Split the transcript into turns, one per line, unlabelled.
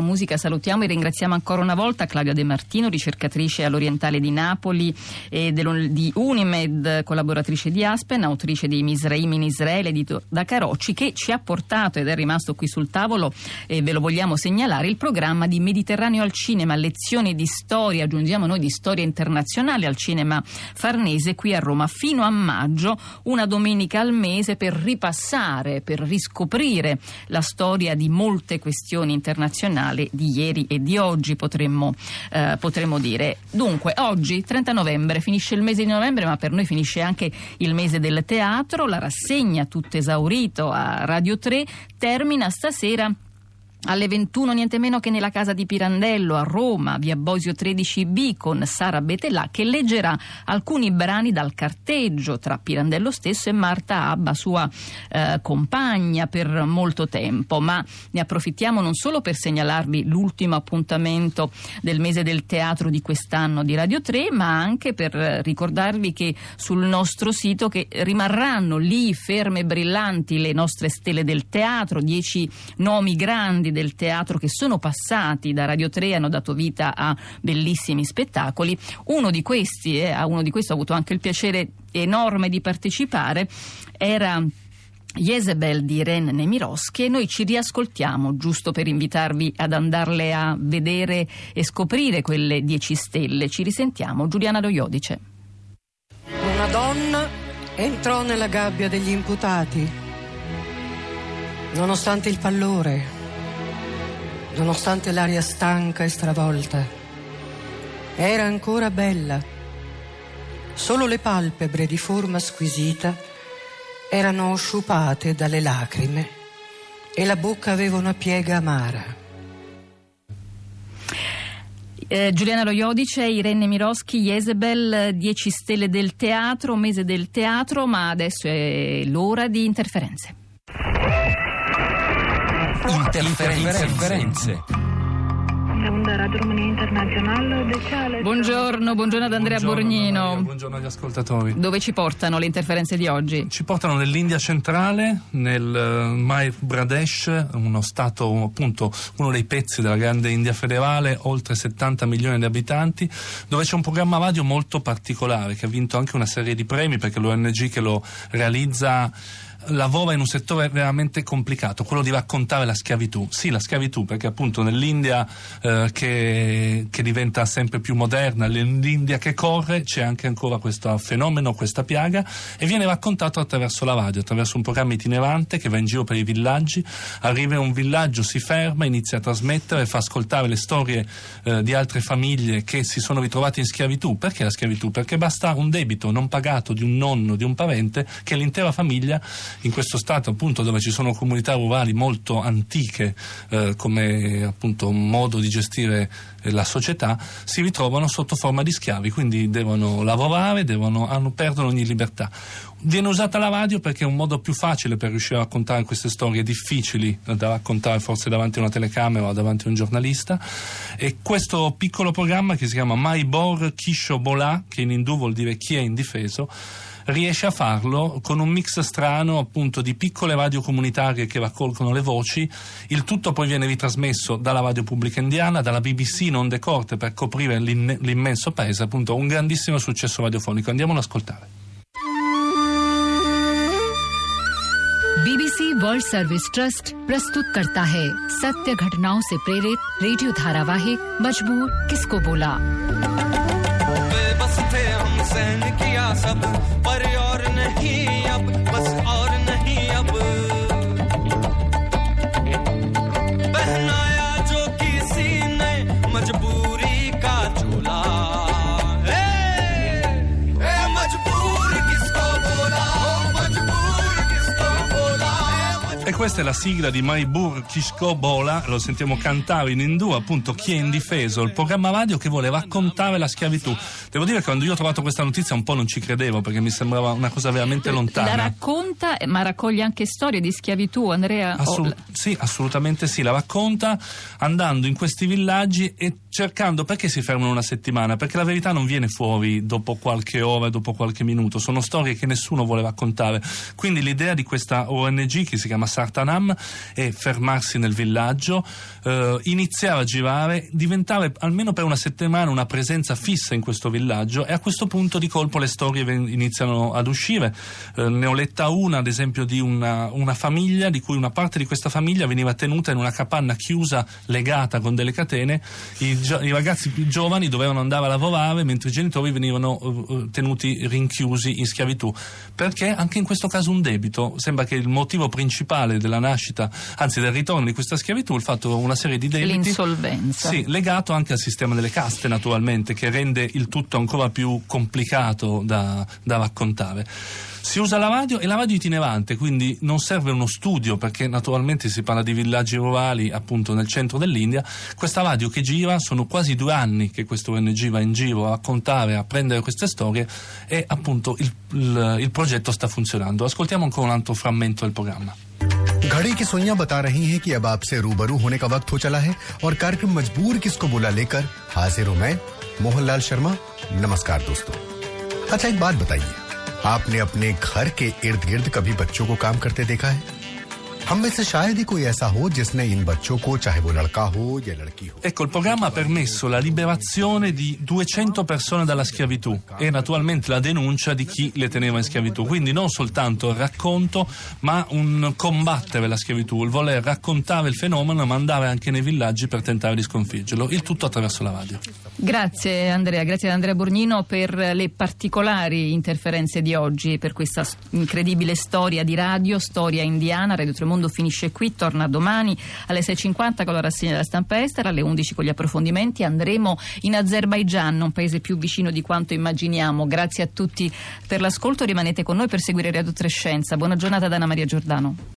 musica salutiamo e ringraziamo ancora una volta Claudia De Martino, ricercatrice all'Orientale di Napoli e di Unimed, collaboratrice di Aspen, autrice di Misraim in Israele edito da Carocci, che ci ha portato ed è rimasto qui sul tavolo e ve lo vogliamo segnalare il programma di Mediterraneo al cinema, lezioni di storia, aggiungiamo noi di storia internazionale al cinema Farnese qui a Roma. Fino a maggio, una domenica al mese per ripassare, per riscoprire la storia di molte questioni internazionali giornale di ieri e di oggi potremmo, eh, potremmo dire. Dunque, oggi, 30 novembre, finisce il mese di novembre, ma per noi finisce anche il mese del teatro. La rassegna, tutto esaurito a Radio 3, termina stasera alle 21 niente meno che nella casa di Pirandello a Roma, via Bosio 13B con Sara Betellà che leggerà alcuni brani dal carteggio tra Pirandello stesso e Marta Abba, sua eh, compagna per molto tempo, ma ne approfittiamo non solo per segnalarvi l'ultimo appuntamento del mese del teatro di quest'anno di Radio 3, ma anche per ricordarvi che sul nostro sito rimarranno lì ferme e brillanti le nostre stelle del teatro, dieci nomi grandi del teatro che sono passati da Radio 3 e hanno dato vita a bellissimi spettacoli. Uno di questi, eh, a uno di questi ho avuto anche il piacere enorme di partecipare, era Jezebel di Ren Nemirovsky e noi ci riascoltiamo giusto per invitarvi ad andarle a vedere e scoprire quelle dieci stelle. Ci risentiamo. Giuliana Doiodice.
Una donna entrò nella gabbia degli imputati. Nonostante il pallore, nonostante l'aria stanca e stravolta. Era ancora bella. Solo le palpebre di forma squisita erano sciupate dalle lacrime e la bocca aveva una piega amara.
Eh, Giuliana Loiodice, Irene Miroschi, Jezebel, 10 stelle del teatro, mese del teatro, ma adesso è l'ora di interferenze.
Interferenze.
Buongiorno, buongiorno ad Andrea
buongiorno,
Borgnino.
Maria, buongiorno agli ascoltatori.
Dove ci portano le interferenze di oggi?
Ci portano nell'India centrale, nel uh, Madhya Pradesh, uno stato appunto uno dei pezzi della grande India federale, oltre 70 milioni di abitanti, dove c'è un programma radio molto particolare che ha vinto anche una serie di premi perché l'ONG che lo realizza lavora in un settore veramente complicato, quello di raccontare la schiavitù. Sì, la schiavitù, perché appunto nell'India eh, che, che, diventa sempre più moderna, nell'India che corre, c'è anche ancora questo fenomeno, questa piaga, e viene raccontato attraverso la radio, attraverso un programma itinerante che va in giro per i villaggi, arriva in un villaggio, si ferma, inizia a trasmettere, fa ascoltare le storie eh, di altre famiglie che si sono ritrovate in schiavitù. Perché la schiavitù? Perché basta un debito non pagato di un nonno, di un parente, che l'intera famiglia in questo stato appunto dove ci sono comunità rurali molto antiche eh, come appunto modo di gestire eh, la società si ritrovano sotto forma di schiavi quindi devono lavorare devono, hanno, perdono ogni libertà. Viene usata la radio perché è un modo più facile per riuscire a raccontare queste storie difficili da raccontare forse davanti a una telecamera o davanti a un giornalista. E questo piccolo programma che si chiama Mai Bor Kisho Bola che in indù vuol dire chi è indifeso riesce a farlo con un mix strano appunto di piccole radio comunitarie che raccolgono le voci, il tutto poi viene ritrasmesso dalla radio pubblica indiana, dalla BBC non decorte per coprire l'immenso paese, appunto un grandissimo successo radiofonico. Andiamolo ad ascoltare.
BBC world service trust प्रस्तुत करता है सत्य घटनाओं से प्रेरित रेडियो धारावाहिक मजबूर किसको बोला
बस थे हम सहन किया सब
E questa è la sigla di Maibur Kishko Bola, lo sentiamo cantare in indù, appunto Chi è indifeso, il programma radio che vuole raccontare la schiavitù. Devo dire che quando io ho trovato questa notizia un po' non ci credevo perché mi sembrava una cosa veramente lontana.
La racconta, ma raccoglie anche storie di schiavitù, Andrea?
Assolut- sì, assolutamente sì, la racconta andando in questi villaggi e cercando perché si fermano una settimana? Perché la verità non viene fuori dopo qualche ora, dopo qualche minuto, sono storie che nessuno vuole raccontare. Quindi l'idea di questa ONG che si chiama Sarta Martanam e fermarsi nel villaggio, eh, iniziare a girare, diventare almeno per una settimana una presenza fissa in questo villaggio e a questo punto di colpo le storie iniziano ad uscire. Eh, ne ho letta una, ad esempio, di una, una famiglia di cui una parte di questa famiglia veniva tenuta in una capanna chiusa, legata con delle catene. I, i ragazzi più giovani dovevano andare a lavorare mentre i genitori venivano eh, tenuti rinchiusi in schiavitù. Perché anche in questo caso un debito. Sembra che il motivo principale della nascita, anzi del ritorno di questa schiavitù, il fatto una serie di debiti.
L'insolvenza.
Sì, legato anche al sistema delle caste, naturalmente, che rende il tutto ancora più complicato da, da raccontare. Si usa la radio e la radio itinerante, quindi non serve uno studio perché naturalmente si parla di villaggi rurali appunto nel centro dell'India. Questa radio che gira, sono quasi due anni che questo ONG va in giro a raccontare, a prendere queste storie e appunto il, il, il progetto sta funzionando. Ascoltiamo ancora un altro frammento del programma.
घड़ी की सुइयां बता रही हैं कि अब आपसे रूबरू होने का वक्त हो चला है और कार्यक्रम मजबूर किसको बुला लेकर हाजिर हूं मैं मोहनलाल शर्मा, नमस्कार दोस्तों। अच्छा एक बात बताइए। आपने अपने घर के इर्द गिर्द कभी बच्चों को काम करते देखा है? हम में से शायद ही कोई ऐसा हो जिसने इन बच्चों को चाहे वो लड़का हो या लड़की हो
Ecco, il programma ha permesso la liberazione di 200 persone dalla schiavitù e naturalmente la denuncia di chi le teneva in schiavitù. Quindi non soltanto il racconto, ma un combattere la schiavitù, il voler raccontare il fenomeno, ma andare anche nei villaggi per tentare di sconfiggerlo. Il tutto attraverso la radio.
Grazie Andrea, grazie ad Andrea Borgnino per le particolari interferenze di oggi e per questa s- incredibile storia di radio, storia indiana. Radio Tremondo finisce qui, torna domani alle 6.50 con la rassegna della stampa estera, alle 11 con gli approfondimenti. Andremo in Azerbaigian, un paese più vicino di quanto immaginiamo. Grazie a tutti per l'ascolto, rimanete con noi per seguire Radio Trescenza. Buona giornata da Anna Maria Giordano.